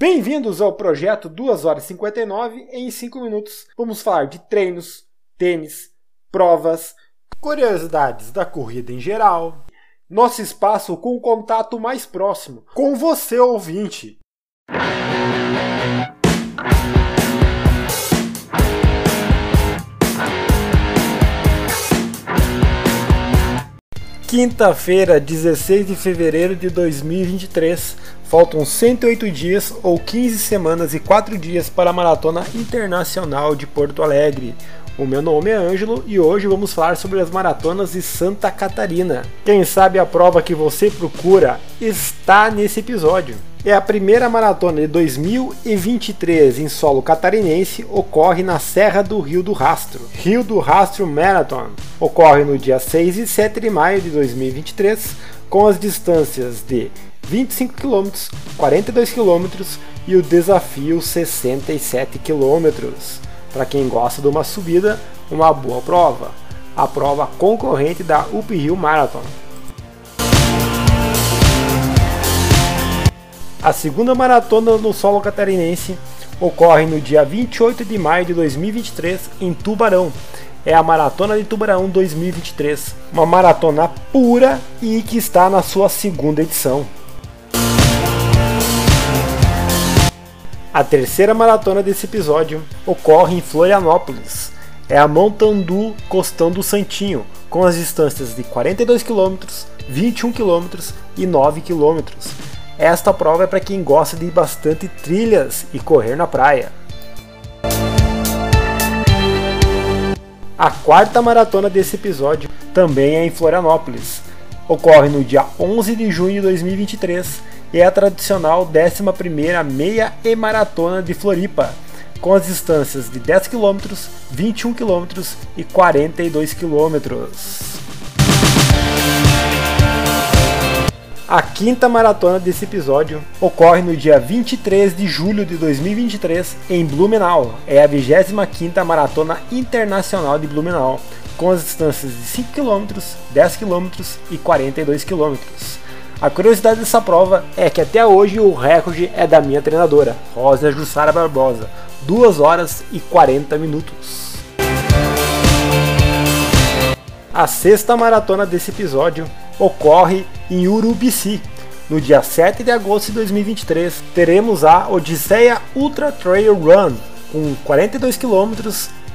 Bem-vindos ao projeto 2 horas e 59 em 5 minutos. Vamos falar de treinos, tênis, provas, curiosidades da corrida em geral, nosso espaço com o contato mais próximo com você ouvinte. Quinta-feira, 16 de fevereiro de 2023. Faltam 108 dias ou 15 semanas e 4 dias para a Maratona Internacional de Porto Alegre. O meu nome é Ângelo e hoje vamos falar sobre as maratonas de Santa Catarina. Quem sabe a prova que você procura está nesse episódio. É a primeira maratona de 2023 em solo catarinense, ocorre na Serra do Rio do Rastro. Rio do Rastro Marathon ocorre no dia 6 e 7 de maio de 2023, com as distâncias de 25 km, 42 km e o desafio 67 km. Para quem gosta de uma subida, uma boa prova. A prova concorrente da Up Hill Marathon. A segunda maratona no solo catarinense ocorre no dia 28 de maio de 2023 em Tubarão. É a Maratona de Tubarão 2023, uma maratona pura e que está na sua segunda edição. A terceira maratona desse episódio ocorre em Florianópolis. É a Montandu Costão do Santinho, com as distâncias de 42 km, 21 km e 9 km esta prova é para quem gosta de bastante trilhas e correr na praia. A quarta maratona desse episódio também é em Florianópolis. Ocorre no dia 11 de junho de 2023 e é a tradicional 11ª meia e maratona de Floripa, com as distâncias de 10 km, 21 km e 42 km. A quinta maratona desse episódio ocorre no dia 23 de julho de 2023 em Blumenau. É a 25ª Maratona Internacional de Blumenau, com as distâncias de 5 km, 10 km e 42 km. A curiosidade dessa prova é que até hoje o recorde é da minha treinadora, Rosa Jussara Barbosa, 2 horas e 40 minutos. A sexta maratona desse episódio ocorre em Urubici. No dia 7 de agosto de 2023, teremos a Odisseia Ultra Trail Run, com 42 km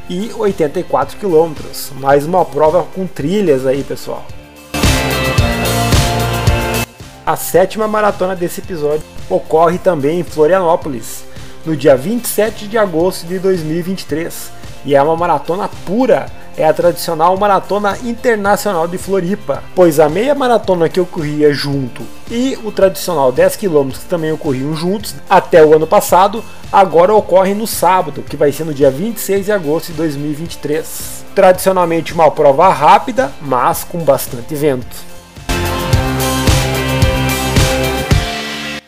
e 84 km. Mais uma prova com trilhas aí, pessoal. A sétima maratona desse episódio ocorre também em Florianópolis, no dia 27 de agosto de 2023, e é uma maratona pura é a tradicional Maratona Internacional de Floripa, pois a meia maratona que ocorria junto e o tradicional 10 km que também ocorriam juntos até o ano passado, agora ocorre no sábado, que vai ser no dia 26 de agosto de 2023. Tradicionalmente uma prova rápida, mas com bastante vento.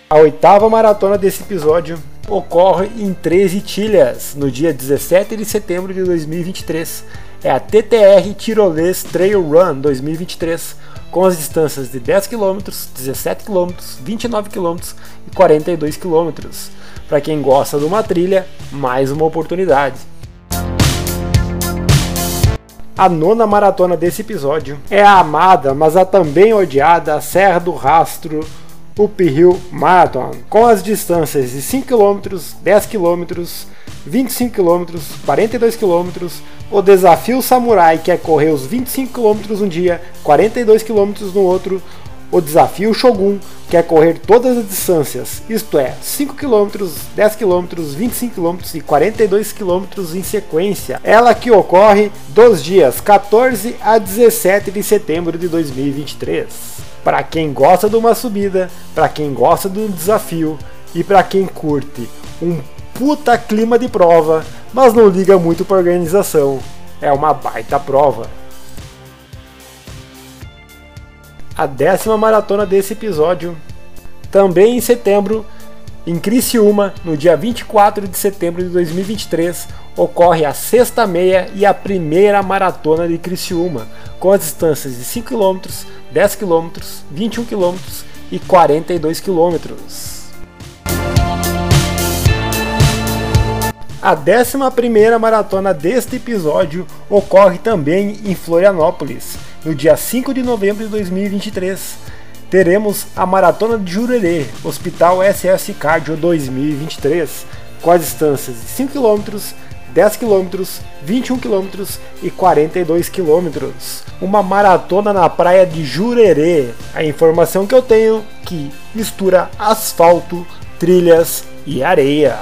A oitava maratona desse episódio ocorre em 13 Tilhas, no dia 17 de setembro de 2023 é a TTR Tirolês Trail Run 2023, com as distâncias de 10 km, 17 km, 29 km e 42 km. Para quem gosta de uma trilha, mais uma oportunidade. A nona maratona desse episódio é a amada, mas a também odiada Serra do Rastro Uphill Marathon, com as distâncias de 5 km, 10 km, 25 km, 42 km, o desafio Samurai, que é correr os 25 km um dia, 42 km no outro, o desafio Shogun, que é correr todas as distâncias, isto é, 5 km, 10 km, 25 km e 42 km em sequência. Ela que ocorre dos dias 14 a 17 de setembro de 2023. Para quem gosta de uma subida, para quem gosta de um desafio e para quem curte um puta clima de prova, mas não liga muito para organização. É uma baita prova. A décima maratona desse episódio, também em setembro, em Criciúma, no dia 24 de setembro de 2023, ocorre a sexta meia e a primeira maratona de Criciúma, com as distâncias de 5 km, 10 km, 21 km e 42 km. A 11 maratona deste episódio ocorre também em Florianópolis, no dia 5 de novembro de 2023. Teremos a Maratona de Jurerê, Hospital SS Cardio 2023, com as distâncias de 5 km, 10 km, 21 km e 42 km. Uma maratona na praia de Jurerê. A informação que eu tenho que mistura asfalto, trilhas e areia.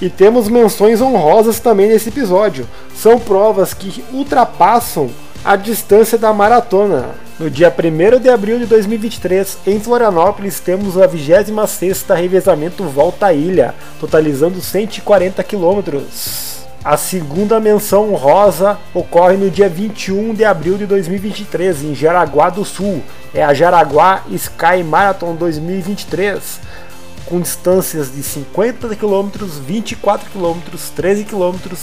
E temos menções honrosas também nesse episódio. São provas que ultrapassam a distância da maratona. No dia 1 de abril de 2023, em Florianópolis, temos a 26ª revezamento Volta à Ilha, totalizando 140 quilômetros. A segunda menção honrosa ocorre no dia 21 de abril de 2023, em Jaraguá do Sul. É a Jaraguá Sky Marathon 2023 com distâncias de 50 km, 24 km, 13 km,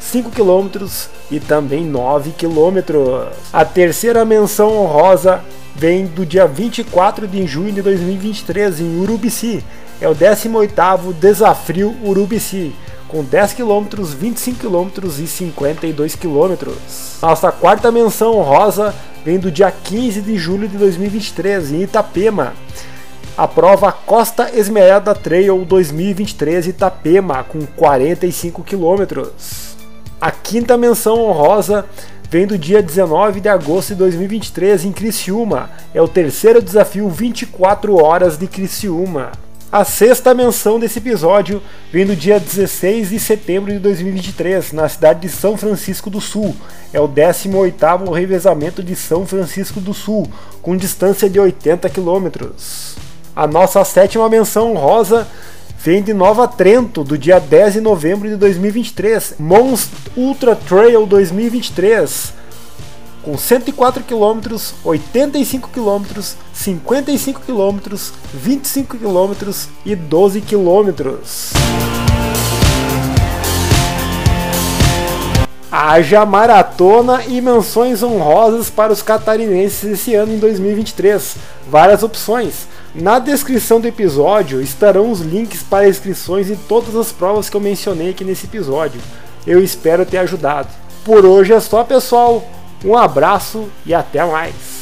5 km e também 9 km. A terceira menção honrosa vem do dia 24 de junho de 2023 em Urubici. É o 18º Desafio Urubici, com 10 km, 25 km e 52 km. Nossa quarta menção honrosa vem do dia 15 de julho de 2023 em Itapema a prova Costa Esmeralda Trail 2023 Itapema, com 45 quilômetros. A quinta menção honrosa vem do dia 19 de agosto de 2023 em Criciúma. É o terceiro desafio 24 horas de Criciúma. A sexta menção desse episódio vem do dia 16 de setembro de 2023, na cidade de São Francisco do Sul. É o 18º revezamento de São Francisco do Sul, com distância de 80 quilômetros. A nossa sétima menção rosa vem de Nova Trento, do dia 10 de novembro de 2023. Mons Ultra Trail 2023. Com 104 km, 85 km, 55 km, 25 km e 12 km. Haja maratona e menções honrosas para os catarinenses esse ano em 2023. Várias opções. Na descrição do episódio estarão os links para inscrições de todas as provas que eu mencionei aqui nesse episódio. Eu espero ter ajudado. Por hoje é só, pessoal. Um abraço e até mais.